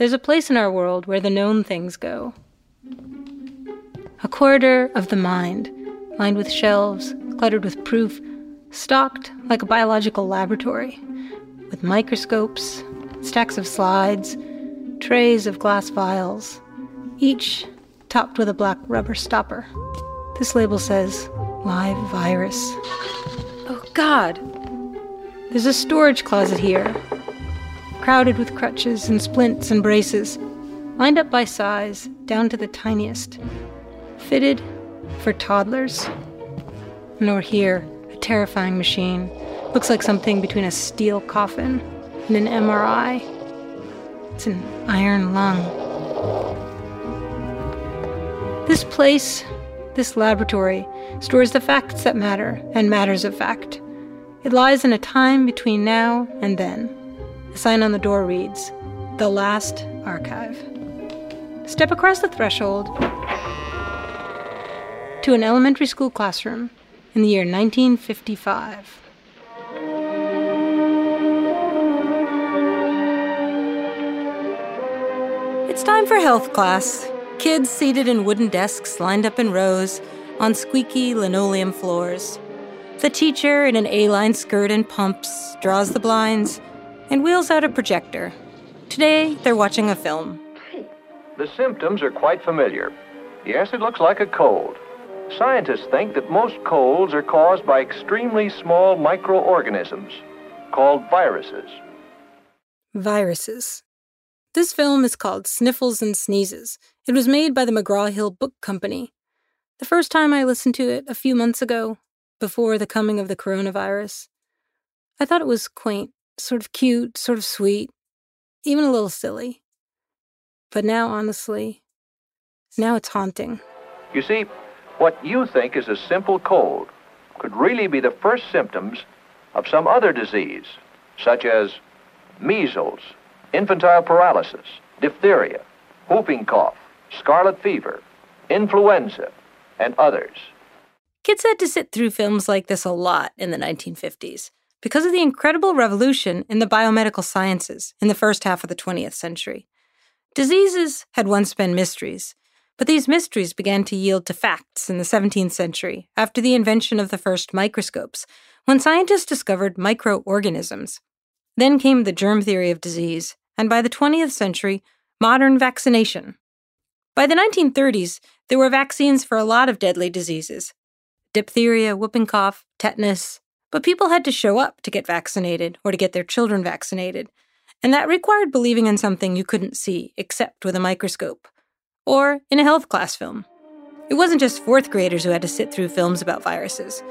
There's a place in our world where the known things go. A corridor of the mind, lined with shelves, cluttered with proof, stocked like a biological laboratory, with microscopes, stacks of slides, trays of glass vials, each topped with a black rubber stopper. This label says live virus. Oh, God! There's a storage closet here, crowded with crutches and splints and braces, lined up by size, down to the tiniest, fitted for toddlers. Nor here, a terrifying machine. Looks like something between a steel coffin and an MRI. It's an iron lung. This place, this laboratory, stores the facts that matter and matters of fact. It lies in a time between now and then. The sign on the door reads, The Last Archive. Step across the threshold to an elementary school classroom in the year 1955. It's time for health class. Kids seated in wooden desks lined up in rows on squeaky linoleum floors. The teacher in an A line skirt and pumps draws the blinds and wheels out a projector. Today, they're watching a film. The symptoms are quite familiar. Yes, it looks like a cold. Scientists think that most colds are caused by extremely small microorganisms called viruses. Viruses. This film is called Sniffles and Sneezes. It was made by the McGraw Hill Book Company. The first time I listened to it a few months ago, before the coming of the coronavirus, I thought it was quaint, sort of cute, sort of sweet, even a little silly. But now, honestly, now it's haunting. You see, what you think is a simple cold could really be the first symptoms of some other disease, such as measles, infantile paralysis, diphtheria, whooping cough, scarlet fever, influenza, and others. Kids had to sit through films like this a lot in the 1950s because of the incredible revolution in the biomedical sciences in the first half of the 20th century. Diseases had once been mysteries, but these mysteries began to yield to facts in the 17th century after the invention of the first microscopes, when scientists discovered microorganisms. Then came the germ theory of disease, and by the 20th century, modern vaccination. By the 1930s, there were vaccines for a lot of deadly diseases diphtheria, whooping cough, tetanus. But people had to show up to get vaccinated or to get their children vaccinated, and that required believing in something you couldn't see except with a microscope or in a health class film. It wasn't just fourth graders who had to sit through films about viruses.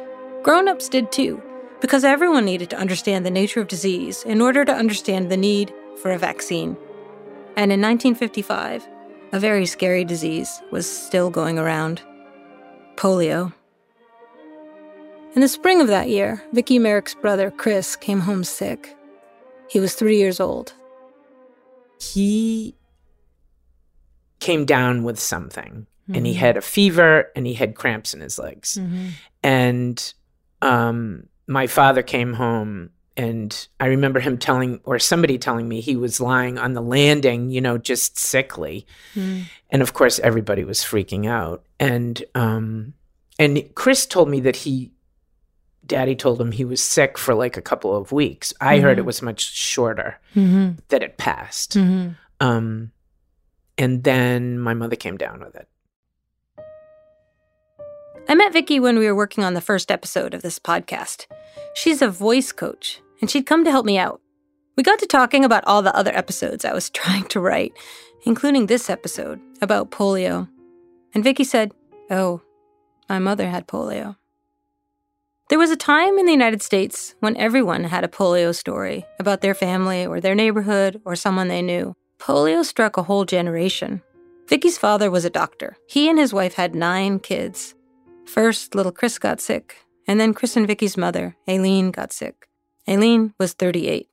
Grown ups did too, because everyone needed to understand the nature of disease in order to understand the need for a vaccine. And in 1955, a very scary disease was still going around polio. In the spring of that year, Vicky Merrick's brother, Chris, came home sick. He was three years old. He came down with something, mm-hmm. and he mm-hmm. had a fever and he had cramps in his legs. Mm-hmm. And um, my father came home and I remember him telling, or somebody telling me, he was lying on the landing, you know, just sickly. Mm. And of course, everybody was freaking out. And um, and Chris told me that he, Daddy told him he was sick for like a couple of weeks. I mm-hmm. heard it was much shorter mm-hmm. that it passed. Mm-hmm. Um, and then my mother came down with it. I met Vicky when we were working on the first episode of this podcast. She's a voice coach and she'd come to help me out. We got to talking about all the other episodes I was trying to write, including this episode about polio. And Vicky said, "Oh, my mother had polio." There was a time in the United States when everyone had a polio story about their family or their neighborhood or someone they knew. Polio struck a whole generation. Vicky's father was a doctor. He and his wife had nine kids. First, little Chris got sick, and then Chris and Vicky's mother, Aileen, got sick. Aileen was 38.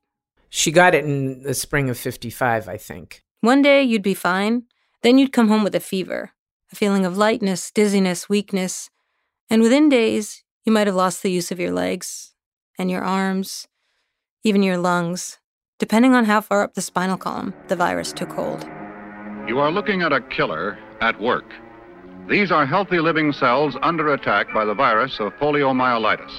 She got it in the spring of 55, I think. One day you'd be fine, then you'd come home with a fever, a feeling of lightness, dizziness, weakness, and within days you might have lost the use of your legs and your arms, even your lungs, depending on how far up the spinal column the virus took hold. You are looking at a killer at work. These are healthy living cells under attack by the virus of poliomyelitis.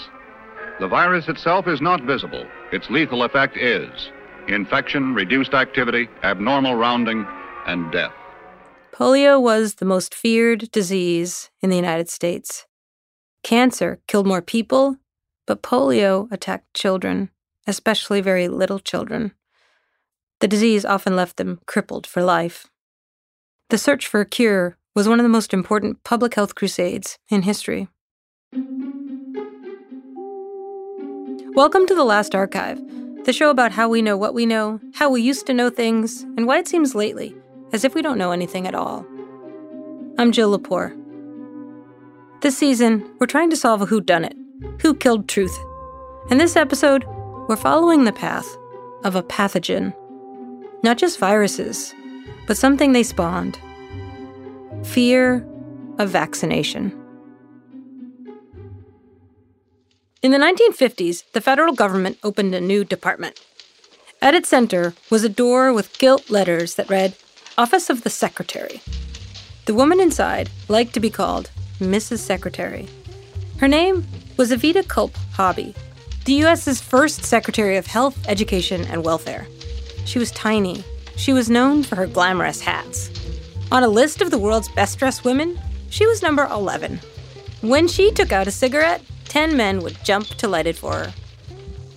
The virus itself is not visible. Its lethal effect is infection, reduced activity, abnormal rounding, and death. Polio was the most feared disease in the United States. Cancer killed more people, but polio attacked children, especially very little children. The disease often left them crippled for life. The search for a cure was one of the most important public health crusades in history. Welcome to The Last Archive, the show about how we know what we know, how we used to know things, and why it seems lately as if we don't know anything at all. I'm Jill Lepore. This season, we're trying to solve a whodunit who killed truth. In this episode, we're following the path of a pathogen. Not just viruses, but something they spawned fear of vaccination. In the 1950s, the federal government opened a new department. At its center was a door with gilt letters that read, Office of the Secretary. The woman inside liked to be called Mrs. Secretary. Her name was Oveta Culp Hobby, the U.S.'s first Secretary of Health, Education, and Welfare. She was tiny. She was known for her glamorous hats. On a list of the world's best dressed women, she was number 11. When she took out a cigarette, Ten men would jump to light it for her.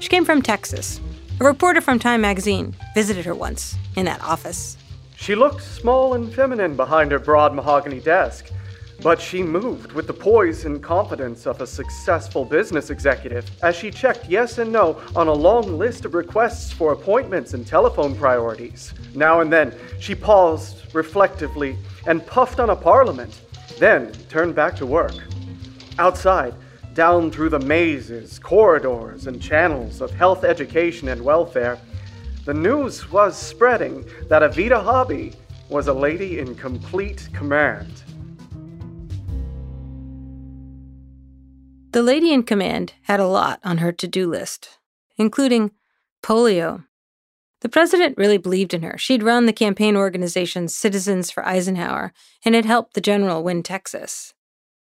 She came from Texas. A reporter from Time magazine visited her once in that office. She looked small and feminine behind her broad mahogany desk, but she moved with the poise and confidence of a successful business executive as she checked yes and no on a long list of requests for appointments and telephone priorities. Now and then, she paused reflectively and puffed on a parliament, then turned back to work. Outside, down through the mazes, corridors, and channels of health education and welfare, the news was spreading that Oveta Hobby was a lady in complete command. The lady in command had a lot on her to do list, including polio. The president really believed in her. She'd run the campaign organization Citizens for Eisenhower and had helped the general win Texas.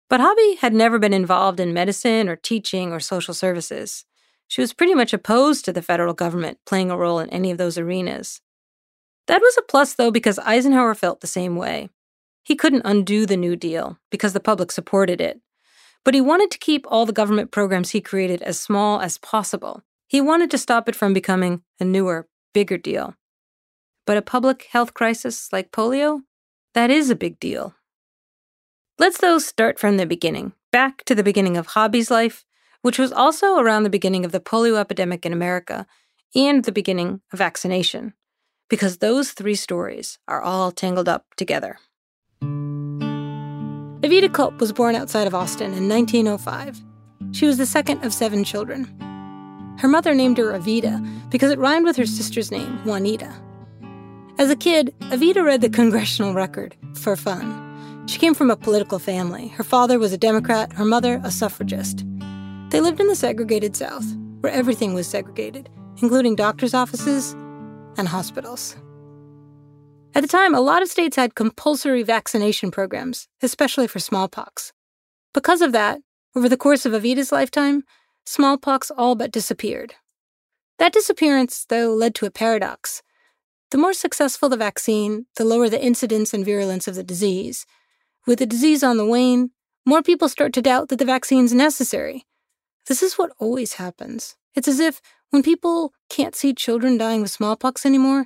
But Hobby had never been involved in medicine or teaching or social services. She was pretty much opposed to the federal government playing a role in any of those arenas. That was a plus, though, because Eisenhower felt the same way. He couldn't undo the New Deal because the public supported it. But he wanted to keep all the government programs he created as small as possible. He wanted to stop it from becoming a newer, bigger deal. But a public health crisis like polio? That is a big deal. Let's, though, start from the beginning, back to the beginning of Hobby's life, which was also around the beginning of the polio epidemic in America and the beginning of vaccination, because those three stories are all tangled up together. Oveta Culp was born outside of Austin in 1905. She was the second of seven children. Her mother named her Oveta because it rhymed with her sister's name, Juanita. As a kid, Oveta read the Congressional Record for fun. She came from a political family. Her father was a Democrat, her mother, a suffragist. They lived in the segregated South, where everything was segregated, including doctors' offices and hospitals. At the time, a lot of states had compulsory vaccination programs, especially for smallpox. Because of that, over the course of Oveta's lifetime, smallpox all but disappeared. That disappearance, though, led to a paradox. The more successful the vaccine, the lower the incidence and virulence of the disease. With the disease on the wane, more people start to doubt that the vaccine's necessary. This is what always happens. It's as if when people can't see children dying with smallpox anymore,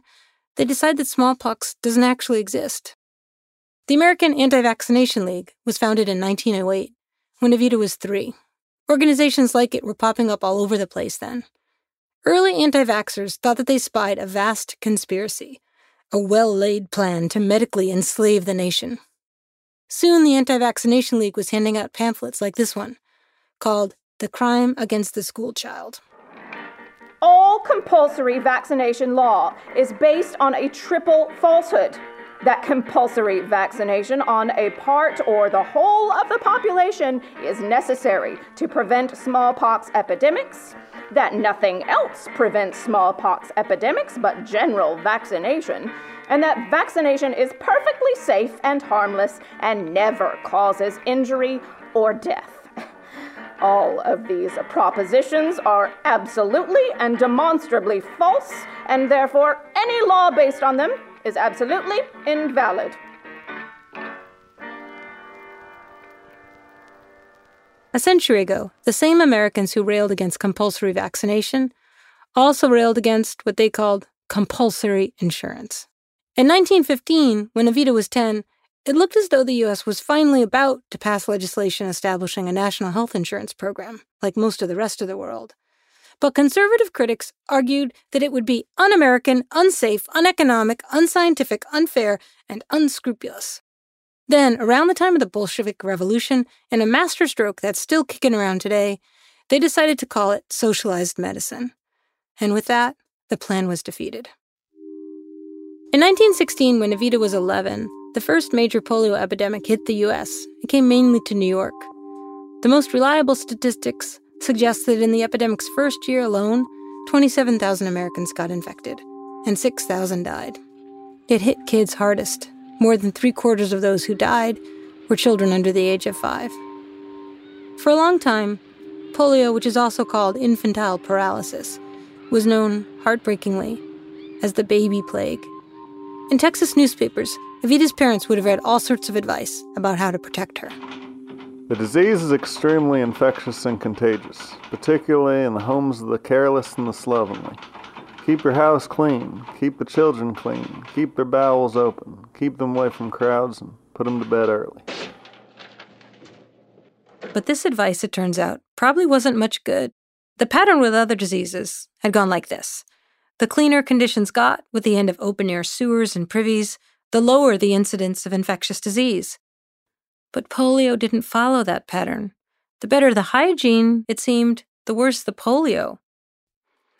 they decide that smallpox doesn't actually exist. The American Anti Vaccination League was founded in 1908 when Oveta was three. Organizations like it were popping up all over the place then. Early anti vaxxers thought that they spied a vast conspiracy, a well laid plan to medically enslave the nation. Soon the Anti Vaccination League was handing out pamphlets like this one, called The Crime Against the School Child. All compulsory vaccination law is based on a triple falsehood. That compulsory vaccination on a part or the whole of the population is necessary to prevent smallpox epidemics, that nothing else prevents smallpox epidemics but general vaccination, and that vaccination is perfectly safe and harmless and never causes injury or death. All of these propositions are absolutely and demonstrably false, and therefore any law based on them is absolutely invalid. A century ago, the same Americans who railed against compulsory vaccination also railed against what they called compulsory insurance. In 1915, when Oveta was 10, it looked as though the U.S. was finally about to pass legislation establishing a national health insurance program, like most of the rest of the world. But conservative critics argued that it would be un American, unsafe, uneconomic, unscientific, unfair, and unscrupulous. Then, around the time of the Bolshevik Revolution, in a masterstroke that's still kicking around today, they decided to call it socialized medicine. And with that, the plan was defeated. In 1916, when Oveta was 11, the first major polio epidemic hit the US. It came mainly to New York. The most reliable statistics suggest that in the epidemic's first year alone, 27,000 Americans got infected, and 6,000 died. It hit kids hardest. More than three quarters of those who died were children under the age of five. For a long time, polio, which is also called infantile paralysis, was known, heartbreakingly, as the baby plague. In Texas newspapers, Oveta's parents would have read all sorts of advice about how to protect her. The disease is extremely infectious and contagious, particularly in the homes of the careless and the slovenly. Keep your house clean, keep the children clean, keep their bowels open, keep them away from crowds, and put them to bed early. But this advice, it turns out, probably wasn't much good. The pattern with other diseases had gone like this the cleaner conditions got with the end of open air sewers and privies, the lower the incidence of infectious disease. But polio didn't follow that pattern. The better the hygiene, it seemed, the worse the polio.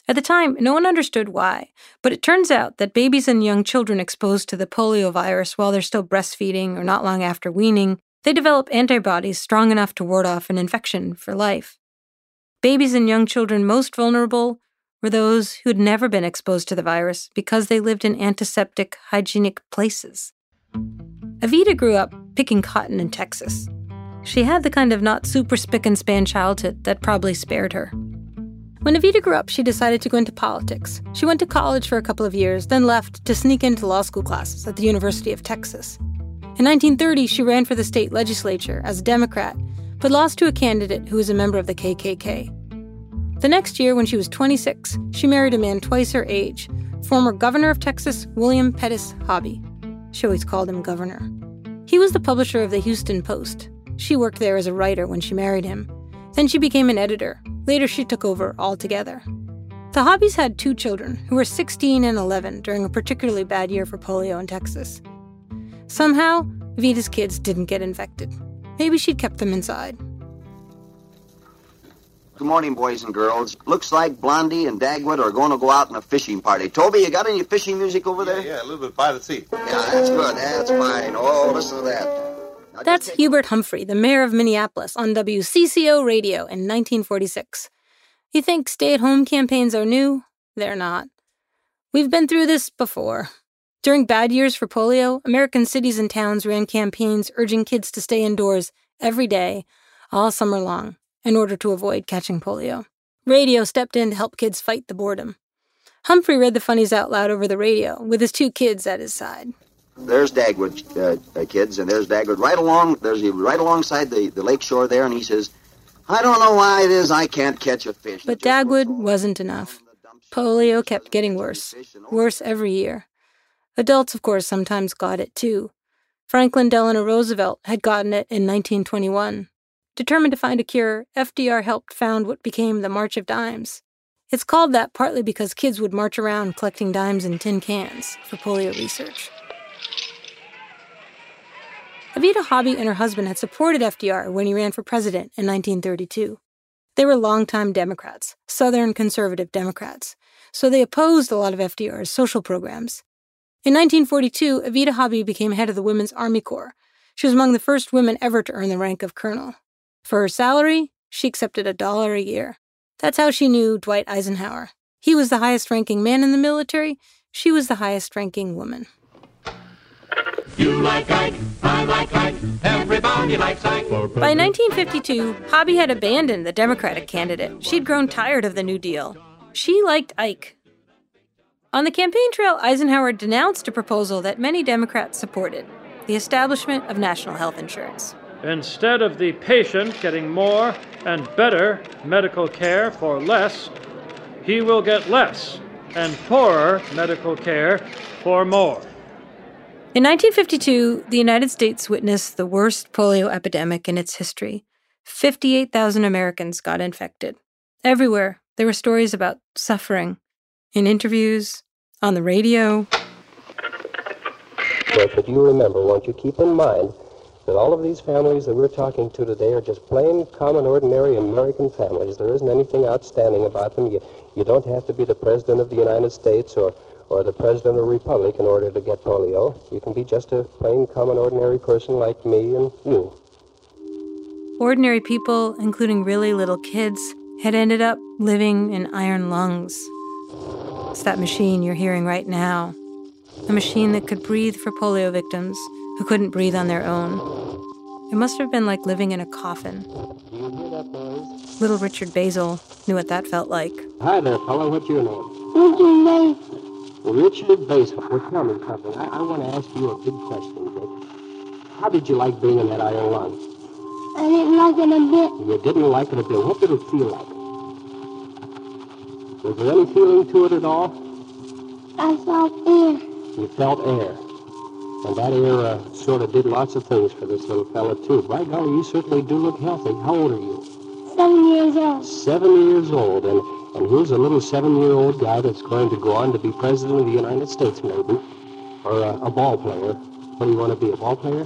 At the time, no one understood why, but it turns out that babies and young children exposed to the polio virus while they're still breastfeeding or not long after weaning, they develop antibodies strong enough to ward off an infection for life. Babies and young children most vulnerable were those who'd never been exposed to the virus because they lived in antiseptic, hygienic places. Oveta grew up picking cotton in Texas. She had the kind of not super spick and span childhood that probably spared her. When Oveta grew up, she decided to go into politics. She went to college for a couple of years, then left to sneak into law school classes at the University of Texas. In 1930, she ran for the state legislature as a Democrat, but lost to a candidate who was a member of the KKK. The next year, when she was 26, she married a man twice her age, former governor of Texas, William Pettus Hobby. She always called him governor. He was the publisher of the Houston Post. She worked there as a writer when she married him. Then she became an editor. Later, she took over altogether. The Hobbys had two children who were 16 and 11 during a particularly bad year for polio in Texas. Somehow, Oveta's kids didn't get infected. Maybe she'd kept them inside. Good morning, boys and girls. Looks like Blondie and Dagwood are going to go out on a fishing party. Toby, you got any fishing music over there? Yeah, yeah a little bit by the sea. Yeah, that's good. That's fine. Oh, listen to that. That's Hubert Humphrey, the mayor of Minneapolis, on WCCO radio in 1946. You think stay at home campaigns are new? They're not. We've been through this before. During bad years for polio, American cities and towns ran campaigns urging kids to stay indoors every day, all summer long in order to avoid catching polio. Radio stepped in to help kids fight the boredom. Humphrey read the funnies out loud over the radio with his two kids at his side. There's Dagwood, uh, uh, kids, and there's Dagwood right along. There's he right alongside the, the lake shore there, and he says, "I don't know why it is I can't catch a fish." But Dagwood wasn't enough. Polio kept getting worse, worse every year. Adults, of course, sometimes got it too. Franklin Delano Roosevelt had gotten it in 1921. Determined to find a cure, FDR helped found what became the March of Dimes. It's called that partly because kids would march around collecting dimes in tin cans for polio research. Oveta Hobby and her husband had supported FDR when he ran for president in 1932. They were longtime Democrats, Southern conservative Democrats, so they opposed a lot of FDR's social programs. In 1942, Oveta Hobby became head of the Women's Army Corps. She was among the first women ever to earn the rank of colonel. For her salary, she accepted a dollar a year. That's how she knew Dwight Eisenhower. He was the highest ranking man in the military, she was the highest ranking woman. You like Ike, I like Ike, everybody likes Ike. By 1952, Hobby had abandoned the Democratic candidate. She'd grown tired of the New Deal. She liked Ike. On the campaign trail, Eisenhower denounced a proposal that many Democrats supported the establishment of national health insurance. Instead of the patient getting more and better medical care for less, he will get less and poorer medical care for more. In 1952, the United States witnessed the worst polio epidemic in its history. 58,000 Americans got infected. Everywhere, there were stories about suffering in interviews, on the radio. But if you remember, won't you keep in mind that all of these families that we're talking to today are just plain, common, ordinary American families. There isn't anything outstanding about them. You, you don't have to be the President of the United States or, or the President of a republic in order to get polio. You can be just a plain, common, ordinary person like me and you. Ordinary people, including really little kids, had ended up living in iron lungs. It's that machine you're hearing right now. A machine that could breathe for polio victims who couldn't breathe on their own. It must have been like living in a coffin. Little Richard Basil knew what that felt like. Hi there, fellow. What's your name? Richard Basil. Richard Basil. Well, tell me something. I, I want to ask you a big question, Dick. How did you like being in that iron lung? I didn't like it a bit. You didn't like it a bit. What did it feel like? Was there any feeling to it at all? I felt air. You felt air. And that air uh, sort of did lots of things for this little fella, too. By golly, you certainly do look healthy. How old are you? Seven years old. Seven years old. And, and here's a little seven-year-old guy that's going to go on to be president of the United States, maybe. Or uh, a ball player. What do you want to be, a ball player?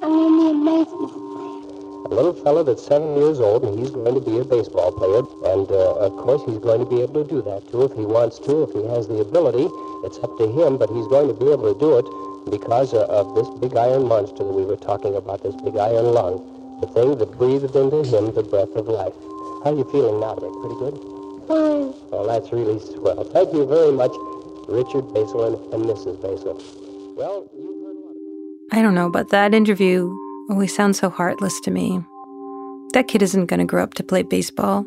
I want to be a baseball player. A little fella that's seven years old, and he's going to be a baseball player. And, uh, of course, he's going to be able to do that, too, if he wants to, if he has the ability. It's up to him, but he's going to be able to do it because of this big iron monster that we were talking about, this big iron lung, the thing that breathed into him the breath of life. How are you feeling now, Dick? Pretty good? Fine. Well, that's really swell. Thank you very much, Richard Basil and, and Mrs. Basil. Well, you've heard a lot about I don't know, but that interview always sounds so heartless to me. That kid isn't going to grow up to play baseball.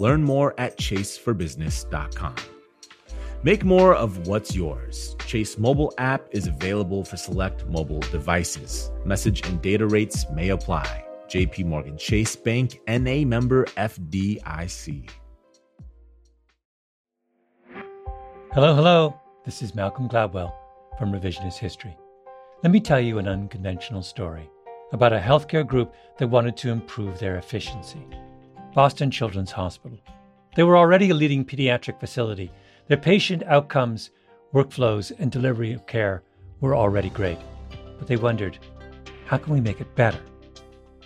Learn more at chaseforbusiness.com. Make more of what's yours. Chase mobile app is available for select mobile devices. Message and data rates may apply. JP Morgan Chase Bank NA member FDIC. Hello, hello. This is Malcolm Gladwell from Revisionist History. Let me tell you an unconventional story about a healthcare group that wanted to improve their efficiency. Boston Children's Hospital. They were already a leading pediatric facility their patient outcomes, workflows, and delivery of care were already great, but they wondered, how can we make it better?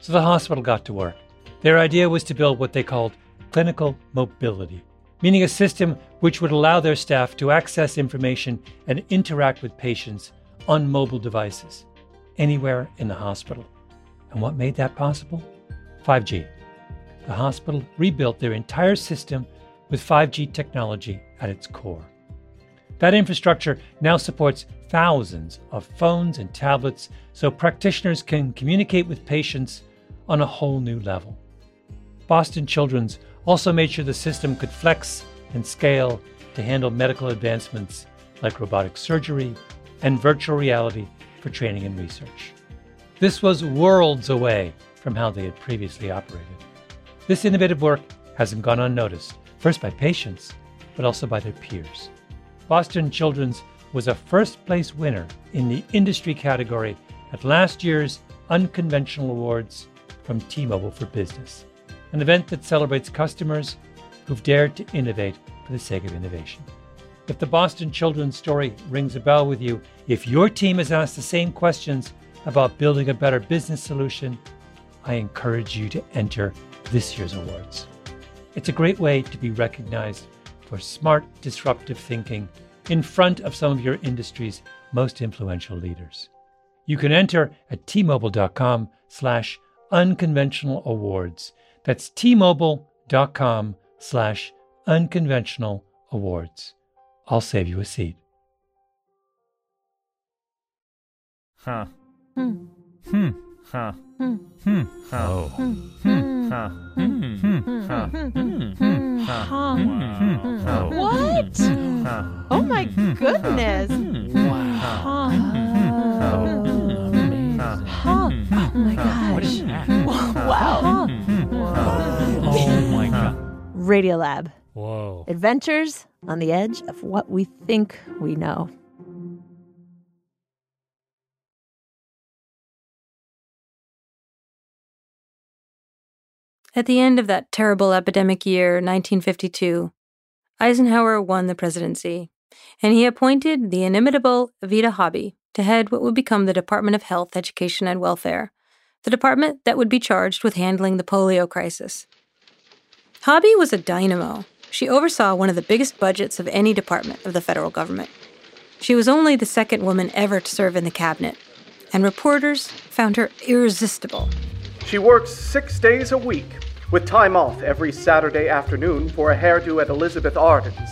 So the hospital got to work. Their idea was to build what they called clinical mobility, meaning a system which would allow their staff to access information and interact with patients on mobile devices anywhere in the hospital. And what made that possible? 5G. The hospital rebuilt their entire system with 5G technology at its core. That infrastructure now supports thousands of phones and tablets so practitioners can communicate with patients on a whole new level. Boston Children's also made sure the system could flex and scale to handle medical advancements like robotic surgery and virtual reality for training and research. This was worlds away from how they had previously operated. This innovative work hasn't gone unnoticed, first by patients, but also by their peers. Boston Children's was a first place winner in the industry category at last year's Unconventional Awards from T Mobile for Business, an event that celebrates customers who've dared to innovate for the sake of innovation. If the Boston Children's story rings a bell with you, if your team has asked the same questions about building a better business solution, I encourage you to enter this year's awards. It's a great way to be recognized for smart, disruptive thinking in front of some of your industry's most influential leaders. You can enter at tmobile.com slash unconventional awards. That's tmobile.com slash unconventional awards. I'll save you a seat. Huh. Hmm. Hmm. Huh. Hmm. Hmm. Huh. Oh. Hmm. Hmm. Hmm. Huh. Hmm. Hmm. What? Oh my goodness. Wow. Oh my gosh. Wow. Oh my god. Radiolab. Whoa. Adventures on the edge of what we think we know. At the end of that terrible epidemic year, 1952, Eisenhower won the presidency, and he appointed the inimitable Vita Hobby to head what would become the Department of Health, Education, and Welfare, the department that would be charged with handling the polio crisis. Hobby was a dynamo. She oversaw one of the biggest budgets of any department of the federal government. She was only the second woman ever to serve in the cabinet, and reporters found her irresistible. She works six days a week, with time off every Saturday afternoon for a hairdo at Elizabeth Arden's.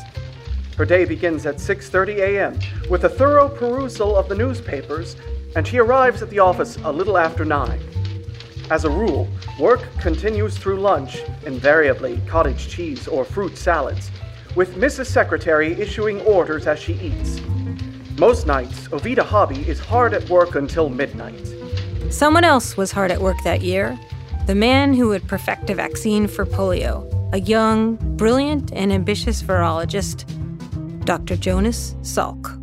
Her day begins at 6:30 a.m. with a thorough perusal of the newspapers, and she arrives at the office a little after 9. As a rule, work continues through lunch, invariably cottage cheese or fruit salads, with Mrs. Secretary issuing orders as she eats. Most nights, Oveta Hobby is hard at work until midnight. Someone else was hard at work that year the man who would perfect a vaccine for polio, a young, brilliant, and ambitious virologist, Dr. Jonas Salk.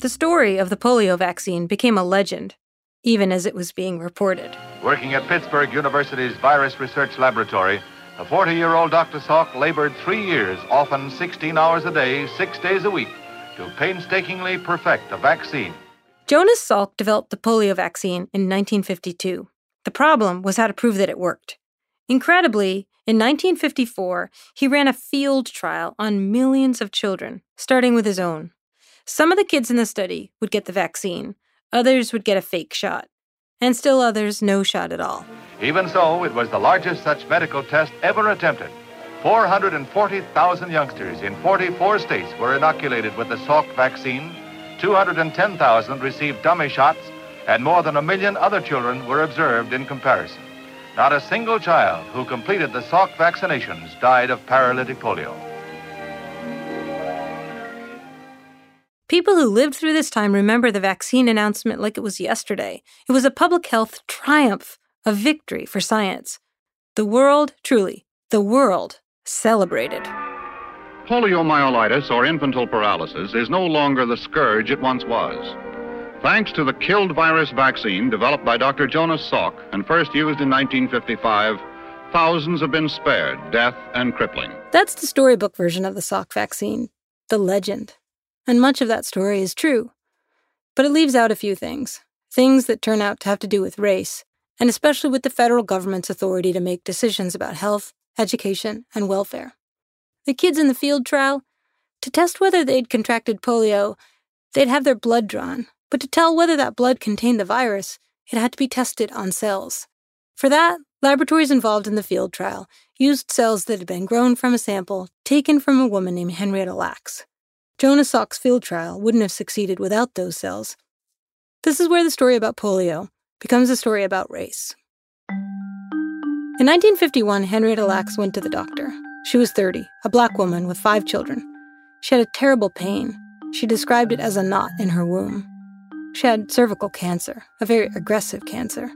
The story of the polio vaccine became a legend, even as it was being reported. Working at Pittsburgh University's Virus Research Laboratory, the 40 year old Dr. Salk labored three years, often 16 hours a day, six days a week, to painstakingly perfect a vaccine. Jonas Salk developed the polio vaccine in 1952. The problem was how to prove that it worked. Incredibly, in 1954, he ran a field trial on millions of children, starting with his own. Some of the kids in the study would get the vaccine, others would get a fake shot, and still others no shot at all. Even so, it was the largest such medical test ever attempted. 440,000 youngsters in 44 states were inoculated with the Salk vaccine, 210,000 received dummy shots, and more than a million other children were observed in comparison. Not a single child who completed the Salk vaccinations died of paralytic polio. People who lived through this time remember the vaccine announcement like it was yesterday. It was a public health triumph, a victory for science. The world, truly, the world celebrated. Poliomyelitis, or infantile paralysis, is no longer the scourge it once was. Thanks to the killed virus vaccine developed by Dr. Jonas Salk and first used in 1955, thousands have been spared death and crippling. That's the storybook version of the Salk vaccine, the legend. And much of that story is true. But it leaves out a few things, things that turn out to have to do with race, and especially with the federal government's authority to make decisions about health, education, and welfare. The kids in the field trial, to test whether they'd contracted polio, they'd have their blood drawn, but to tell whether that blood contained the virus, it had to be tested on cells. For that, laboratories involved in the field trial used cells that had been grown from a sample taken from a woman named Henrietta Lacks. Jonas Salk's field trial wouldn't have succeeded without those cells. This is where the story about polio becomes a story about race. In 1951, Henrietta Lacks went to the doctor. She was 30, a black woman with five children. She had a terrible pain. She described it as a knot in her womb. She had cervical cancer, a very aggressive cancer.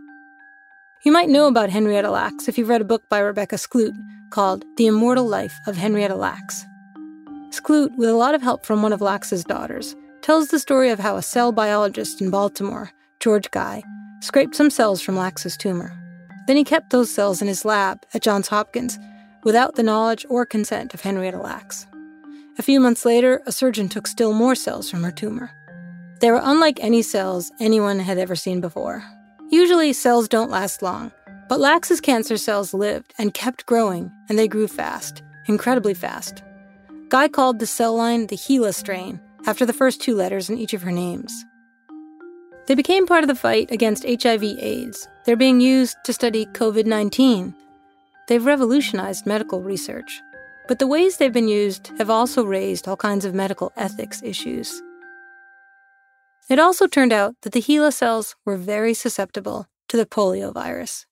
You might know about Henrietta Lacks if you've read a book by Rebecca Skloot called The Immortal Life of Henrietta Lacks. Skloot, with a lot of help from one of Lacks's daughters, tells the story of how a cell biologist in Baltimore, George Gey, scraped some cells from Lacks's tumor. Then he kept those cells in his lab at Johns Hopkins without the knowledge or consent of Henrietta Lacks. A few months later, a surgeon took still more cells from her tumor. They were unlike any cells anyone had ever seen before. Usually, cells don't last long, but Lacks's cancer cells lived and kept growing, and they grew fast, incredibly fast. Gey called the cell line the HeLa strain, after the first two letters in each of her names. They became part of the fight against HIV AIDS. They're being used to study COVID 19. They've revolutionized medical research. But the ways they've been used have also raised all kinds of medical ethics issues. It also turned out that the HeLa cells were very susceptible to the polio virus.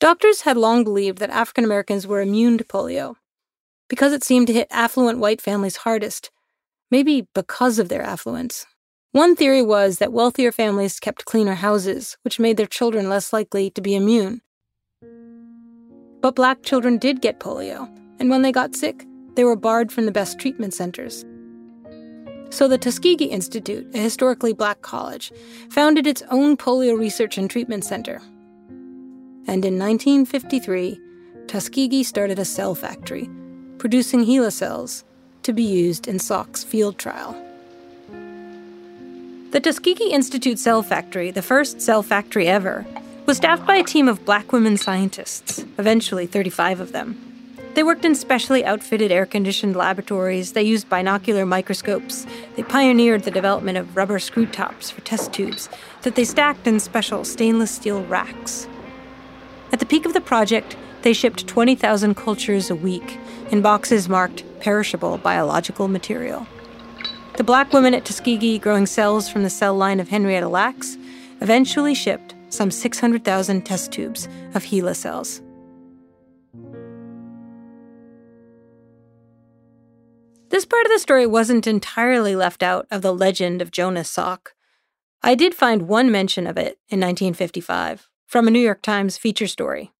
Doctors had long believed that African Americans were immune to polio because it seemed to hit affluent white families hardest, maybe because of their affluence. One theory was that wealthier families kept cleaner houses, which made their children less likely to be immune. But black children did get polio, and when they got sick, they were barred from the best treatment centers. So the Tuskegee Institute, a historically black college, founded its own polio research and treatment center. And in 1953, Tuskegee started a cell factory, producing HeLa cells to be used in Salk's field trial. The Tuskegee Institute Cell Factory, the first cell factory ever, was staffed by a team of black women scientists, eventually 35 of them. They worked in specially outfitted air conditioned laboratories, they used binocular microscopes, they pioneered the development of rubber screw tops for test tubes that they stacked in special stainless steel racks. At the peak of the project, they shipped 20,000 cultures a week in boxes marked perishable biological material. The black women at Tuskegee growing cells from the cell line of Henrietta Lacks eventually shipped some 600,000 test tubes of HeLa cells. This part of the story wasn't entirely left out of the legend of Jonas Salk. I did find one mention of it in 1955 from a New York Times feature story.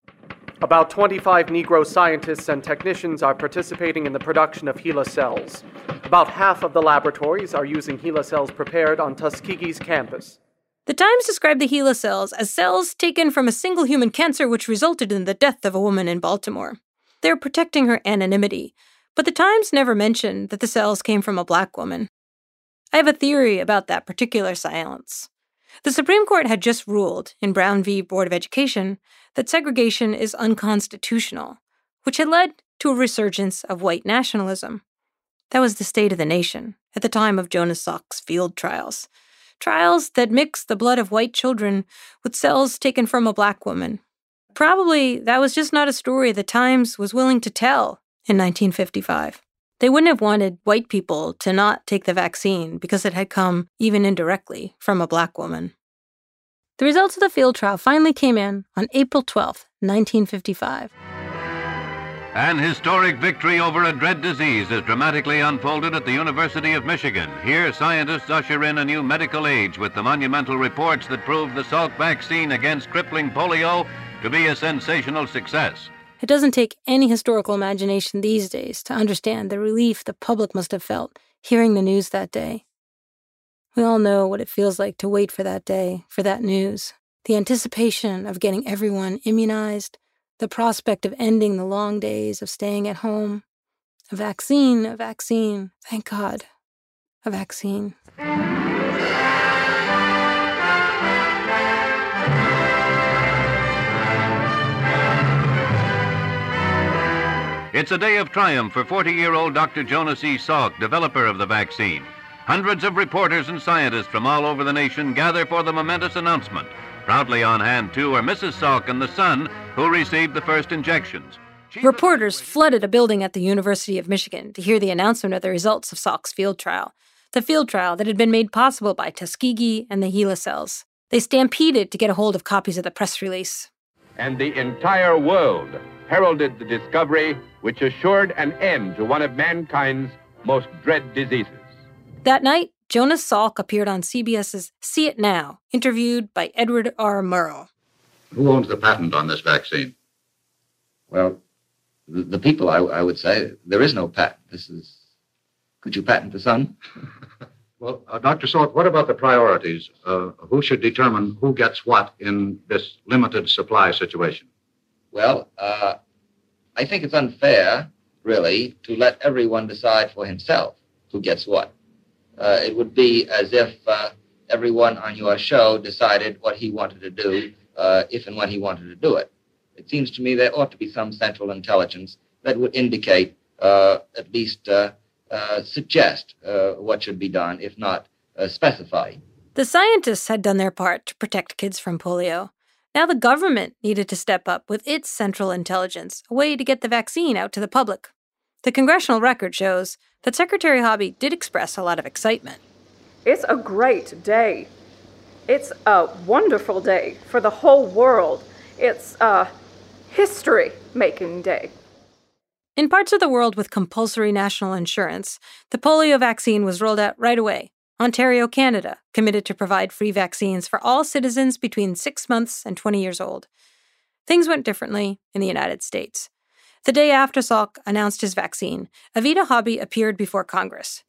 About 25 Negro scientists and technicians are participating in the production of HeLa cells. About half of the laboratories are using HeLa cells prepared on Tuskegee's campus. The Times described the HeLa cells as cells taken from a single human cancer which resulted in the death of a woman in Baltimore. They're protecting her anonymity, but the Times never mentioned that the cells came from a black woman. I have a theory about that particular silence. The Supreme Court had just ruled, in Brown v. Board of Education, that segregation is unconstitutional, which had led to a resurgence of white nationalism. That was the state of the nation at the time of Jonas Salk's field trials. Trials that mixed the blood of white children with cells taken from a black woman. Probably that was just not a story the Times was willing to tell in 1955. They wouldn't have wanted white people to not take the vaccine because it had come, even indirectly, from a black woman. The results of the field trial finally came in on April 12, 1955. An historic victory over a dread disease is dramatically unfolded at the University of Michigan. Here, scientists usher in a new medical age with the monumental reports that prove the Salk vaccine against crippling polio to be a sensational success. It doesn't take any historical imagination these days to understand the relief the public must have felt hearing the news that day. We all know what it feels like to wait for that day, for that news. The anticipation of getting everyone immunized, the prospect of ending the long days of staying at home. A vaccine, a vaccine, thank God. A vaccine. It's a day of triumph for 40 year old Dr. Jonas E. Salk, developer of the vaccine. Hundreds of reporters and scientists from all over the nation gather for the momentous announcement. Proudly on hand, too, are Mrs. Salk and the son, who received the first injections. Reporters flooded a building at the University of Michigan to hear the announcement of the results of Salk's field trial, the field trial that had been made possible by Tuskegee and the HeLa cells. They stampeded to get a hold of copies of the press release. And the entire world heralded the discovery which assured an end to one of mankind's most dread diseases. That night, Jonas Salk appeared on CBS's See It Now, interviewed by Edward R. Murrow. Who owns the patent on this vaccine? Well, the, the people, I, I, would say. There is no patent. This is. Could you patent the sun? well, uh, Dr. Salk, what about the priorities? Uh, who should determine who gets what in this limited supply situation? Well, uh, I think it's unfair, really, to let everyone decide for himself who gets what. Uh, it would be as if uh, everyone on your show decided what he wanted to do uh, if and when he wanted to do it. It seems to me there ought to be some central intelligence that would indicate, at least Uh, suggest uh, what should be done, if not uh, specify. The scientists had done their part to protect kids from polio. Now the government needed to step up with its central intelligence, a way to get the vaccine out to the public. The congressional record shows that Secretary Hobby did express a lot of excitement. It's a great day. It's a wonderful day for the whole world. It's a history making day. In parts of the world with compulsory national insurance, the polio vaccine was rolled out right away. Ontario, Canada, committed to provide free vaccines for all citizens between six months and 20 years old. Things went differently in the United States. The day after Salk announced his vaccine, Oveta Hobby appeared before Congress.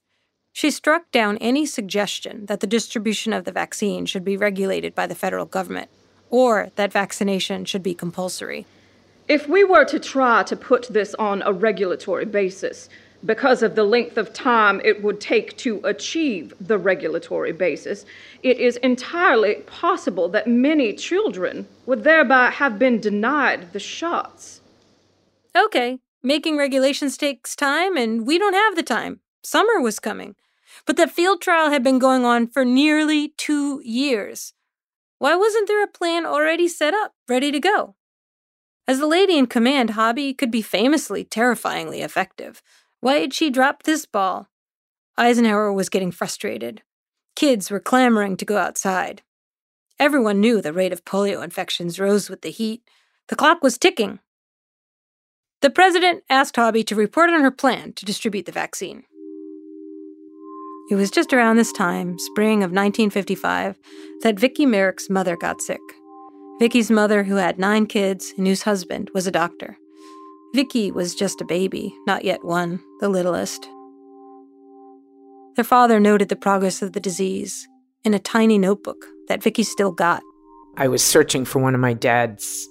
She struck down any suggestion that the distribution of the vaccine should be regulated by the federal government or that vaccination should be compulsory. If we were to try to put this on a regulatory basis, because of the length of time it would take to achieve the regulatory basis, it is entirely possible that many children would thereby have been denied the shots. Okay, making regulations takes time, and we don't have the time. Summer was coming. But the field trial had been going on for nearly two years. Why wasn't there a plan already set up, ready to go? As the lady in command, Hobby could be famously terrifyingly effective. Why had she dropped this ball? Eisenhower was getting frustrated. Kids were clamoring to go outside. Everyone knew the rate of polio infections rose with the heat. The clock was ticking. The president asked Hobby to report on her plan to distribute the vaccine. It was just around this time, spring of 1955, that Vicki Merrick's mother got sick. Vicki's mother, who had nine kids and whose husband was a doctor. Vicky was just a baby, not yet one, the littlest. Their father noted the progress of the disease in a tiny notebook that Vicky still got. I was searching for one of my dad's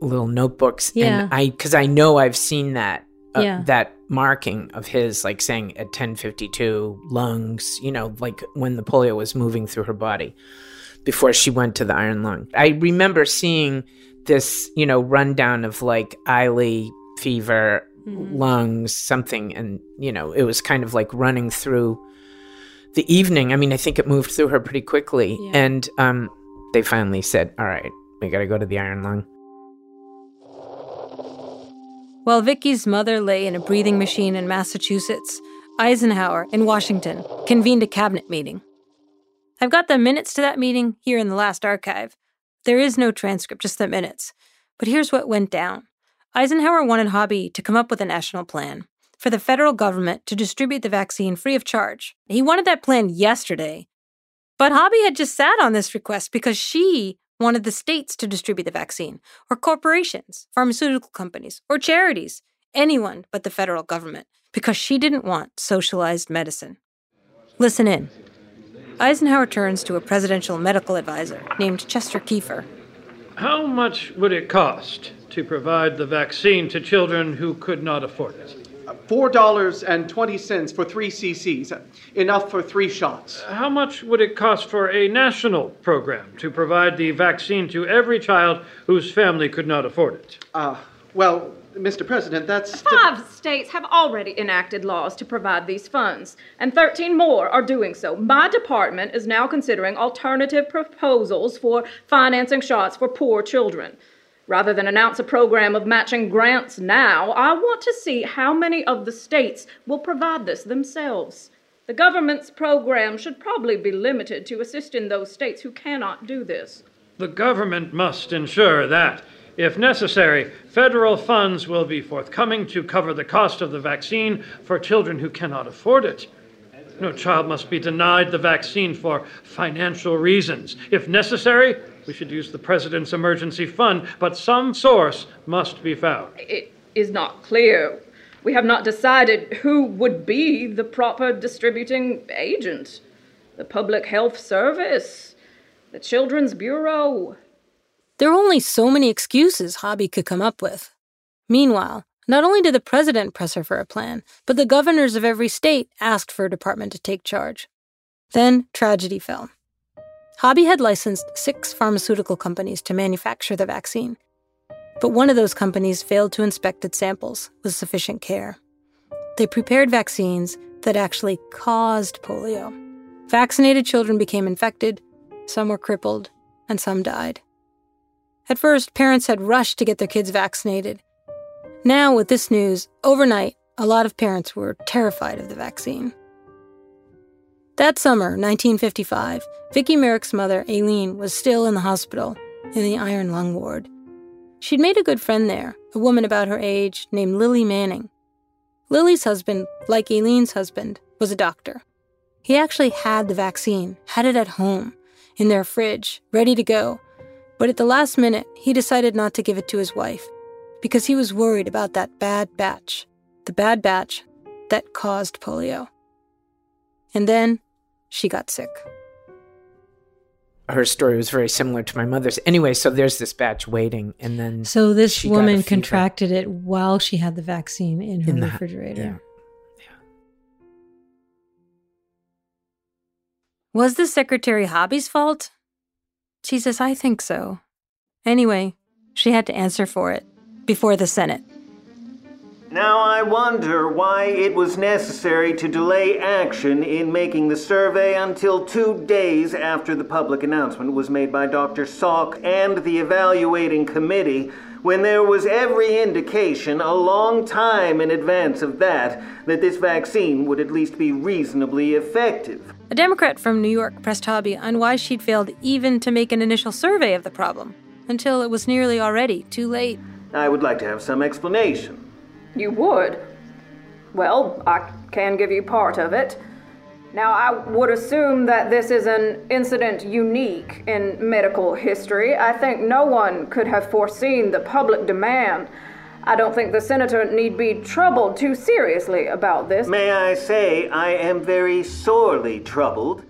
little notebooks, yeah. and I because I know I've seen that uh, Yeah. that marking of his, like saying at ten fifty two lungs, you know, like when the polio was moving through her body before she went to the iron lung. I remember seeing this, you know, rundown of like Eiley fever, Mhm. lungs, something, and you know, it was kind of like running through the evening. I mean, I think it moved through her pretty quickly, Yeah. and um, they finally said, "All right, we got to go to the iron lung." While Vicky's mother lay in a breathing machine in Massachusetts, Eisenhower in Washington convened a cabinet meeting. I've got the minutes to that meeting here in the last archive. There is no transcript, just the minutes. But here's what went down Eisenhower wanted Hobby to come up with a national plan for the federal government to distribute the vaccine free of charge. He wanted that plan yesterday. But Hobby had just sat on this request because she wanted the states to distribute the vaccine, or corporations, pharmaceutical companies, or charities, anyone but the federal government, because she didn't want socialized medicine. Listen in. Eisenhower turns to a presidential medical advisor named Chester Keefer. How much would it cost to provide the vaccine to children who could not afford it? $4.20 for three cc's, enough for three shots. How much would it cost for a national program to provide the vaccine to every child whose family could not afford it? Uh, well, Mr. President, that's. Five states have already enacted laws to provide these funds, and 13 more are doing so. My department is now considering alternative proposals for financing shots for poor children. Rather than announce a program of matching grants now, I want to see how many of the states will provide this themselves. The government's program should probably be limited to assisting those states who cannot do this. The government must ensure that, if necessary, federal funds will be forthcoming to cover the cost of the vaccine for children who cannot afford it. No child must be denied the vaccine for financial reasons. If necessary, we should use the President's emergency fund, but some source must be found. It is not clear. We have not decided who would be the proper distributing agent. The Public Health Service, the Children's Bureau. There are only so many excuses Hobby could come up with. Meanwhile, not only did the president press her for a plan, but the governors of every state asked for a department to take charge. Then tragedy fell. Hobby had licensed six pharmaceutical companies to manufacture the vaccine, but one of those companies failed to inspect its samples with sufficient care. They prepared vaccines that actually caused polio. Vaccinated children became infected, some were crippled, and some died. At first, parents had rushed to get their kids vaccinated. Now, with this news, overnight, a lot of parents were terrified of the vaccine. That summer, 1955, Vicki Merrick's mother, Aileen, was still in the hospital in the iron lung ward. She'd made a good friend there, a woman about her age named Lily Manning. Lily's husband, like Aileen's husband, was a doctor. He actually had the vaccine, had it at home, in their fridge, ready to go. But at the last minute, he decided not to give it to his wife because he was worried about that bad batch, the bad batch that caused polio. And then she got sick. Her story was very similar to my mother's. Anyway, so there's this batch waiting, and then so this she got a woman contracted it while she had the vaccine in her In the- refrigerator. Was the secretary Hobby's fault? Jesus, I think so. Anyway, she had to answer for it before the Senate. Now I wonder why it was necessary to delay action in making the survey until two days after the public announcement was made by Dr. Salk and the evaluating committee, when there was every indication a long time in advance of that that this vaccine would at least be reasonably effective. A Democrat from New York pressed Hobby on why she'd failed even to make an initial survey of the problem, until it was nearly already too late. I would like to have some explanation. You would? Well, I can give you part of it. Now, I would assume that this is an incident unique in medical history. I think no one could have foreseen the public demand. I don't think the senator need be troubled too seriously about this. May I say, I am very sorely troubled.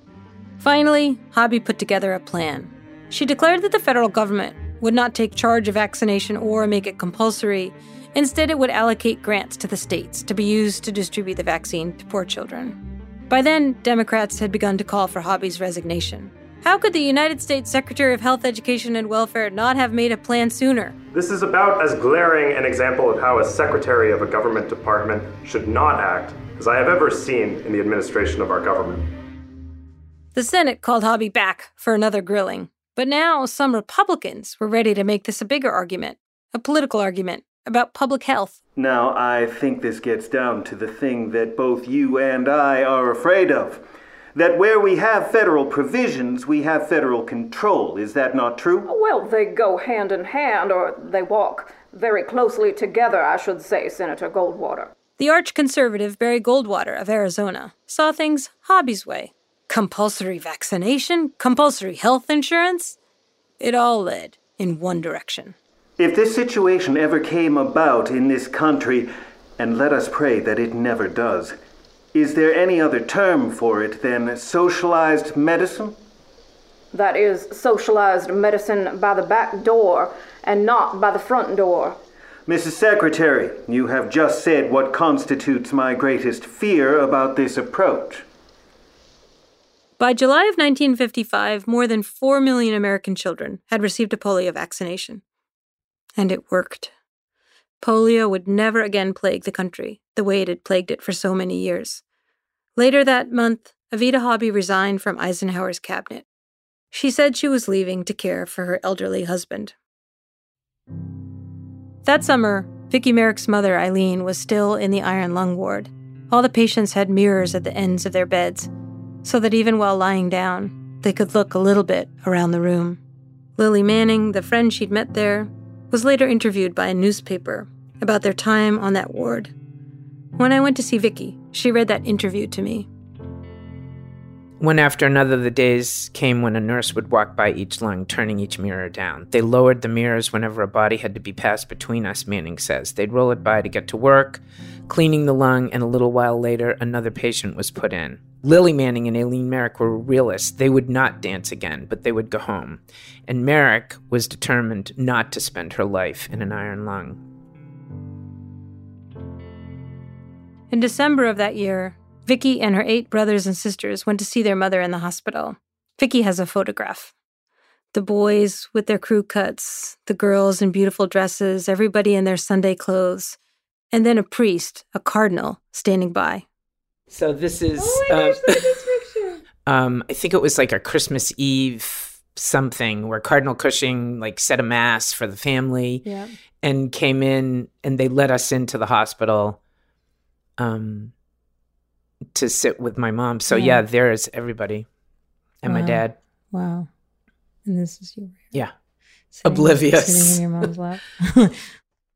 Finally, Hobby put together a plan. She declared that the federal government would not take charge of vaccination or make it compulsory. Instead, it would allocate grants to the states to be used to distribute the vaccine to poor children. By then, Democrats had begun to call for Hobby's resignation. How could the United States Secretary of Health, Education, and Welfare not have made a plan sooner? This is about as glaring an example of how a secretary of a government department should not act as I have ever seen in the administration of our government. The Senate called Hobby back for another grilling. But now some Republicans were ready to make this a bigger argument, a political argument, about public health. Now, I think this gets down to the thing that both you and I are afraid of. That where we have federal provisions, we have federal control. Is that not true? Well, they go hand in hand, or they walk very closely together, I should say, Senator Goldwater. The arch conservative Barry Goldwater of Arizona saw things Hobby's way compulsory vaccination, compulsory health insurance. It all led in one direction. If this situation ever came about in this country, and let us pray that it never does, is there any other term for it than socialized medicine? That is socialized medicine by the back door and not by the front door. Mrs. Secretary, you have just said what constitutes my greatest fear about this approach. By July of 1955, more than 4 million American children had received a polio vaccination. And it worked. Polio would never again plague the country the way it had plagued it for so many years. Later that month, Oveta Hobby resigned from Eisenhower's cabinet. She said she was leaving to care for her elderly husband. That summer, Vicki Merrick's mother, Eileen, was still in the iron lung ward. All the patients had mirrors at the ends of their beds, so that even while lying down, they could look a little bit around the room. Lily Manning, the friend she'd met there, was later interviewed by a newspaper about their time on that ward. When I went to see Vicky, she read that interview to me. One after another, the days came when a nurse would walk by each lung, turning each mirror down. They lowered the mirrors whenever a body had to be passed between us, Manning says. They'd roll it by to get to work, cleaning the lung, and a little while later, another patient was put in. Lily Manning and Aileen Merrick were realists. They would not dance again, but they would go home. And Merrick was determined not to spend her life in an iron lung. In December of that year, Vicki and her eight brothers and sisters went to see their mother in the hospital. Vicki has a photograph. The boys with their crew cuts, the girls in beautiful dresses, everybody in their Sunday clothes, and then a priest, a cardinal, standing by. So this is. Oh my gosh, look at this picture. Um, I think it was like a Christmas Eve something where Cardinal Cushing like said a mass for the family Yeah. and came in and they let us into the hospital um to sit with my mom. So Yeah. yeah, there's everybody and my dad. Wow. And this is you. Yeah. Sitting- Oblivious. Sitting in your mom's lap.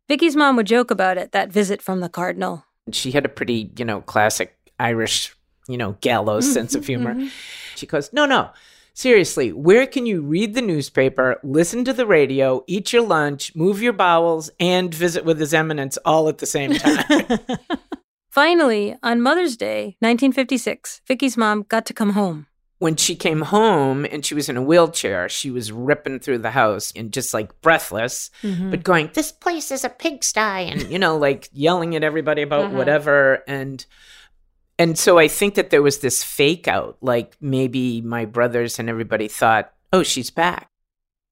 Vicky's mom would joke about it, that visit from the cardinal. She had a pretty, you know, classic Irish, you know, gallows sense of humor. mhm. She goes, "No, no. Seriously, where can you read the newspaper, listen to the radio, eat your lunch, move your bowels, and visit with His Eminence all at the same time?" Finally, on Mother's Day, 1956, Vicky's mom got to come home. when she came home and she was in a wheelchair, she was ripping through the house and just like breathless, Mhm. but going, This place is a pigsty, and you know, like yelling at everybody about Uh-huh. whatever. And and so I think that there was this fake out, like maybe my brothers and everybody thought, Oh, she's back.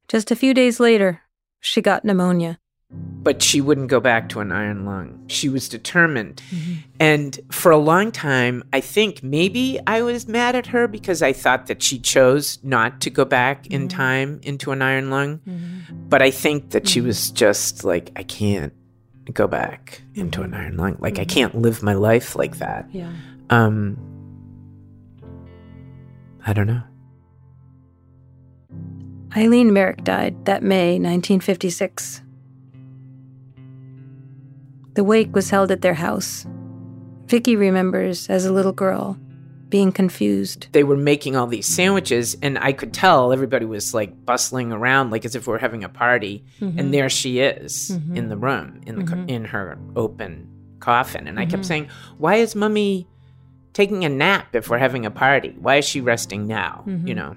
Just a few days later, she got pneumonia. But she wouldn't go back to an iron lung. She was determined. Mm-hmm. And for a long time, I think maybe I was mad at her because I thought that she chose not to go back in mm-hmm. time into an iron lung. Mm-hmm. But I think that she was just like, I can't go back into an iron lung. Like, I can't live my life like that. Yeah. Um, I don't know. Eileen Merrick died that May 1956. The wake was held at their house. Vicky remembers as a little girl being confused. They were making all these sandwiches, and I could tell everybody was like bustling around, like as if we were having a party. Mhm. And there she is Mhm. in the room, in the Mhm. in her open coffin. And I kept saying, "Why is Mummy taking a nap if we're having a party? Why is she resting now?" You Mhm. know.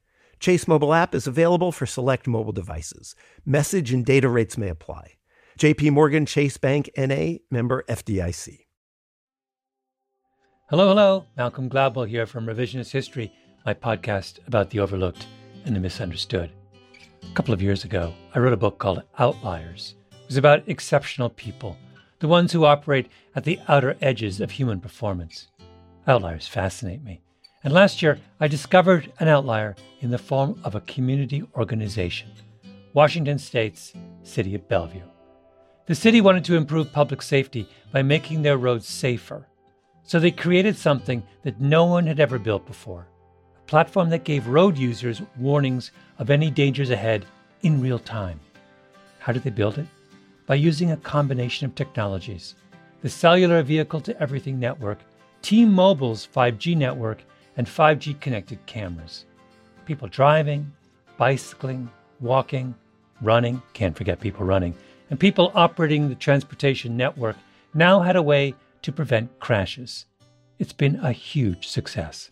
Chase mobile app is available for select mobile devices. Message and data rates may apply. JP Morgan Chase Bank NA member FDIC. Hello, hello. Malcolm Gladwell here from Revisionist History, my podcast about the overlooked and the misunderstood. A couple of years ago, I wrote a book called Outliers. It was about exceptional people, the ones who operate at the outer edges of human performance. Outliers fascinate me. And last year, I discovered an outlier in the form of a community organization Washington State's City of Bellevue. The city wanted to improve public safety by making their roads safer. So they created something that no one had ever built before a platform that gave road users warnings of any dangers ahead in real time. How did they build it? By using a combination of technologies the cellular vehicle to everything network, T Mobile's 5G network, and 5G connected cameras. People driving, bicycling, walking, running, can't forget people running, and people operating the transportation network now had a way to prevent crashes. It's been a huge success.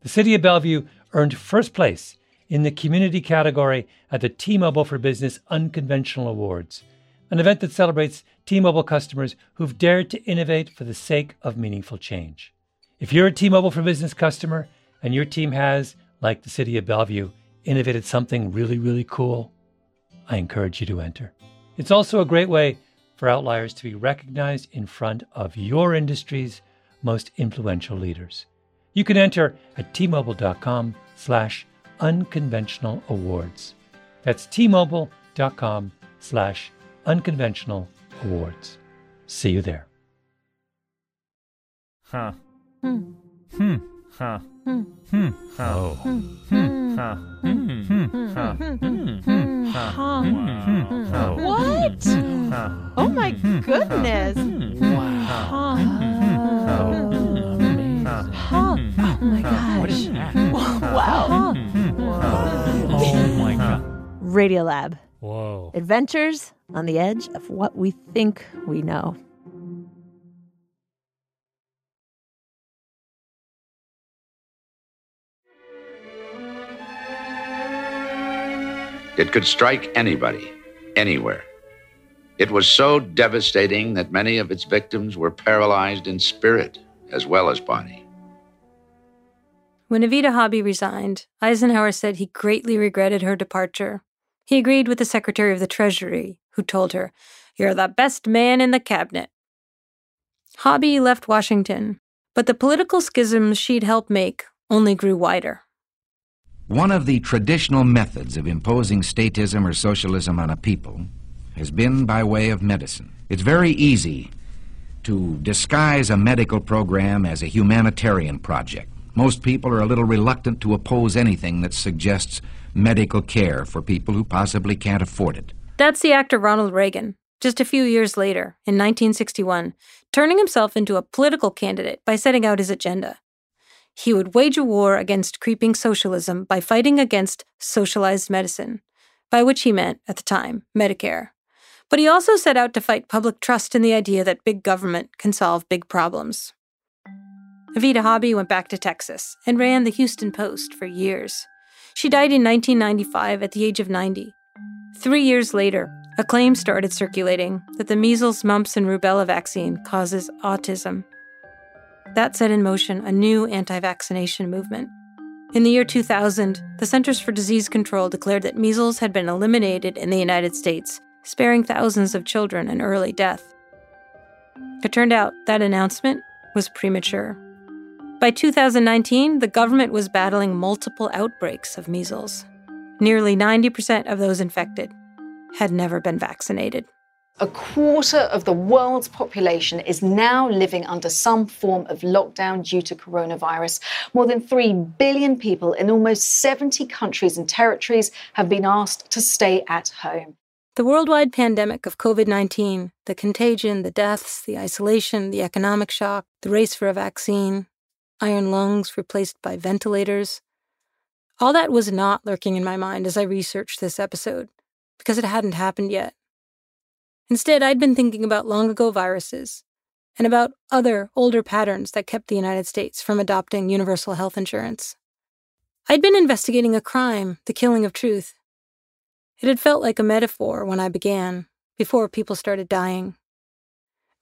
The City of Bellevue earned first place in the community category at the T Mobile for Business Unconventional Awards, an event that celebrates T Mobile customers who've dared to innovate for the sake of meaningful change. If you're a T Mobile for Business customer and your team has, like the City of Bellevue, innovated something really, really cool, I encourage you to enter. It's also a great way for outliers to be recognized in front of your industry's most influential leaders. You can enter at tmobile.com slash unconventional awards. That's tmobile.com slash unconventional awards. See you there. Huh. Hmm. Hmm. Huh. Hmm. Hmm. Huh. Oh. Hmm. Huh. Hmm. Hmm. Huh. Hmm. Hmm. Huh. Huh. Hmm. What? Oh my goodness. Huh. Huh. Oh my What is gosh. that? Wow. Oh my god. Radiolab. Whoa. Adventures on the edge of what we think we know. It could strike anybody, anywhere. It was so devastating that many of its victims were paralyzed in spirit as well as body. When Oveta Hobby resigned, Eisenhower said he greatly regretted her departure. He agreed with the Secretary of the Treasury, who told her, You're the best man in the cabinet. Hobby left Washington, but the political schisms she'd helped make only grew wider. One of the traditional methods of imposing statism or socialism on a people has been by way of medicine. It's very easy to disguise a medical program as a humanitarian project. Most people are a little reluctant to oppose anything that suggests medical care for people who possibly can't afford it. That's the actor Ronald Reagan, just a few years later, in 1961, turning himself into a political candidate by setting out his agenda. He would wage a war against creeping socialism by fighting against socialized medicine, by which he meant, at the time, Medicare. But he also set out to fight public trust in the idea that big government can solve big problems. Oveta Hobby went back to Texas and ran the Houston Post for years. She died in 1995 at the age of 90. Three years later, a claim started circulating that the measles, mumps, and rubella vaccine causes autism. That set in motion a new anti vaccination movement. In the year 2000, the Centers for Disease Control declared that measles had been eliminated in the United States, sparing thousands of children an early death. It turned out that announcement was premature. By 2019, the government was battling multiple outbreaks of measles. Nearly 90% of those infected had never been vaccinated. A quarter of the world's population is now living under some form of lockdown due to coronavirus. More than 3 billion people in almost 70 countries and territories have been asked to stay at home. The worldwide pandemic of COVID 19, the contagion, the deaths, the isolation, the economic shock, the race for a vaccine, iron lungs replaced by ventilators. All that was not lurking in my mind as I researched this episode, because it hadn't happened yet. Instead, I'd been thinking about long ago viruses and about other older patterns that kept the United States from adopting universal health insurance. I'd been investigating a crime, the killing of truth. It had felt like a metaphor when I began, before people started dying.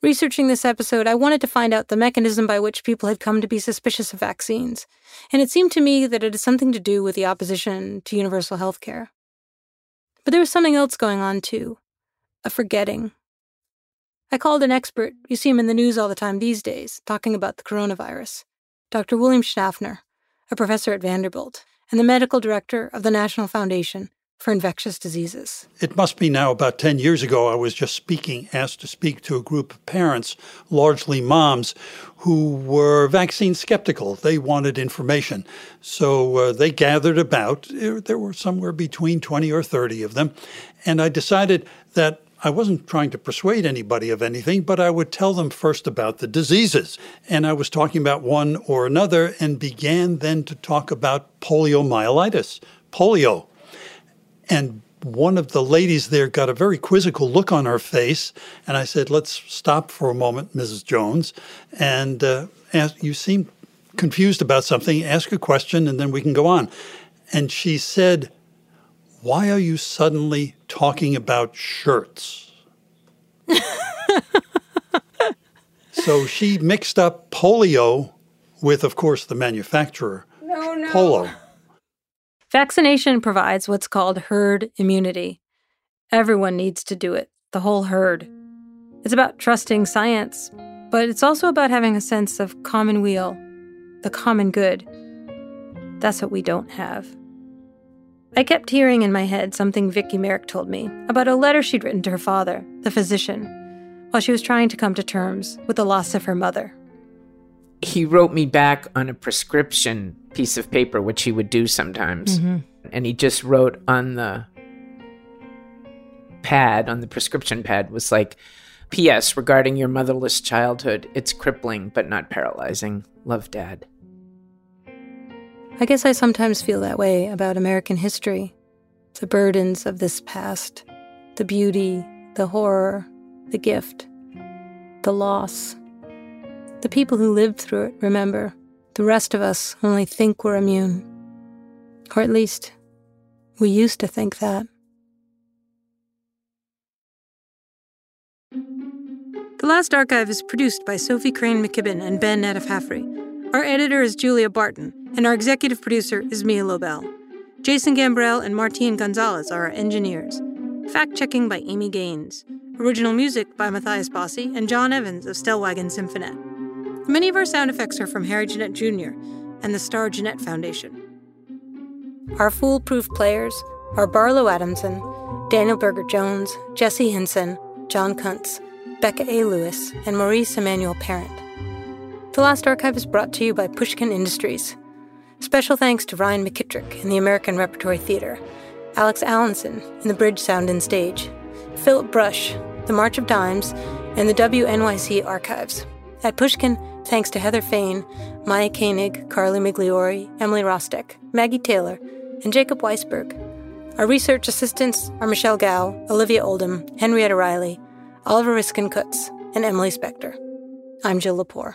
Researching this episode, I wanted to find out the mechanism by which people had come to be suspicious of vaccines, and it seemed to me that it had something to do with the opposition to universal health care. But there was something else going on, too a forgetting. I called an expert, you see him in the news all the time these days, talking about the coronavirus Dr. William Schaffner, a professor at Vanderbilt, and the medical director of the National Foundation for infectious diseases. It must be now about 10 years ago, I was just speaking, asked to speak to a group of parents, largely moms, who were vaccine skeptical. They wanted information. So uh, they gathered about, there were somewhere between 20 or 30 of them. And I decided that I wasn't trying to persuade anybody of anything, but I would tell them first about the diseases. And I was talking about one or another and began then to talk about poliomyelitis, polio. And one of the ladies there got a very quizzical look on her face. And I said, Let's stop for a moment, Mrs. Jones. And uh, ask, you seem confused about something. Ask a question, and then we can go on. And she said, Why are you suddenly talking about shirts? so she mixed up polio with, of course, the manufacturer, no, no. Polo. Vaccination provides what's called herd immunity. Everyone needs to do it, the whole herd. It's about trusting science, but it's also about having a sense of common weal, the common good. That's what we don't have. I kept hearing in my head something Vicky Merrick told me about a letter she'd written to her father, the physician, while she was trying to come to terms with the loss of her mother. He wrote me back on a prescription piece of paper, which he would do sometimes. Mm-hmm. And he just wrote on the pad, on the prescription pad, was like, P.S. regarding your motherless childhood, it's crippling but not paralyzing. Love, Dad. I guess I sometimes feel that way about American history the burdens of this past, the beauty, the horror, the gift, the loss. The people who lived through it remember. The rest of us only think we're immune. Or at least, we used to think that. The Last Archive is produced by Sophie Crane McKibben and Ben Naddaff-Hafrey. Our editor is Julia Barton, and our executive producer is Mia Lobel. Jason Gambrell and Martine Gonzalez are our engineers. Fact checking by Amy Gaines. Original music by Matthias Bossi and John Evans of Stellwagen Symphonette. Many of our sound effects are from Harry Jeanette Jr. and the Star Jeanette Foundation. Our foolproof players are Barlow Adamson, Daniel Berger Jones, Jesse Henson, John Kuntz, Becca A. Lewis, and Maurice Emmanuel Parent. The Last Archive is brought to you by Pushkin Industries. Special thanks to Ryan McKittrick in the American Repertory Theater, Alex Allenson in the Bridge Sound and Stage, Philip Brush, the March of Dimes, and the WNYC Archives. At Pushkin, thanks to Heather Fain, Maya Koenig, Carly Migliori, Emily Rostek, Maggie Taylor, and Jacob Weisberg. Our research assistants are Michelle Gao, Olivia Oldham, Henrietta Riley, Oliver Riskin Kutz, and Emily Spector. I'm Jill Lepore.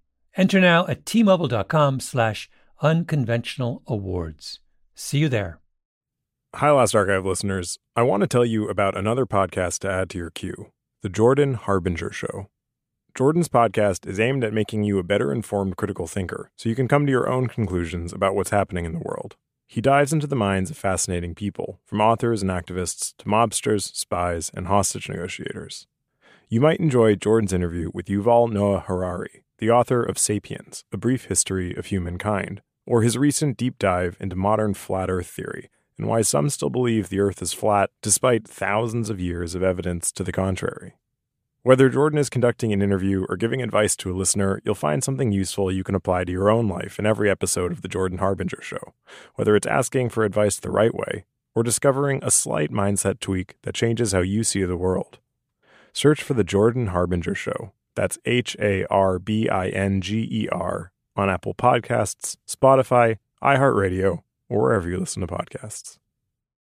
Enter now at tmobile.com slash unconventional awards. See you there. Hi, Last Archive listeners. I want to tell you about another podcast to add to your queue, The Jordan Harbinger Show. Jordan's podcast is aimed at making you a better informed critical thinker so you can come to your own conclusions about what's happening in the world. He dives into the minds of fascinating people, from authors and activists to mobsters, spies, and hostage negotiators. You might enjoy Jordan's interview with Yuval Noah Harari, the author of Sapiens, A Brief History of Humankind, or his recent deep dive into modern flat earth theory and why some still believe the Earth is flat despite thousands of years of evidence to the contrary. Whether Jordan is conducting an interview or giving advice to a listener, you'll find something useful you can apply to your own life in every episode of The Jordan Harbinger Show, whether it's asking for advice the right way or discovering a slight mindset tweak that changes how you see the world. Search for The Jordan Harbinger Show. That's H A R B I N G E R on Apple Podcasts, Spotify, iHeartRadio, or wherever you listen to podcasts.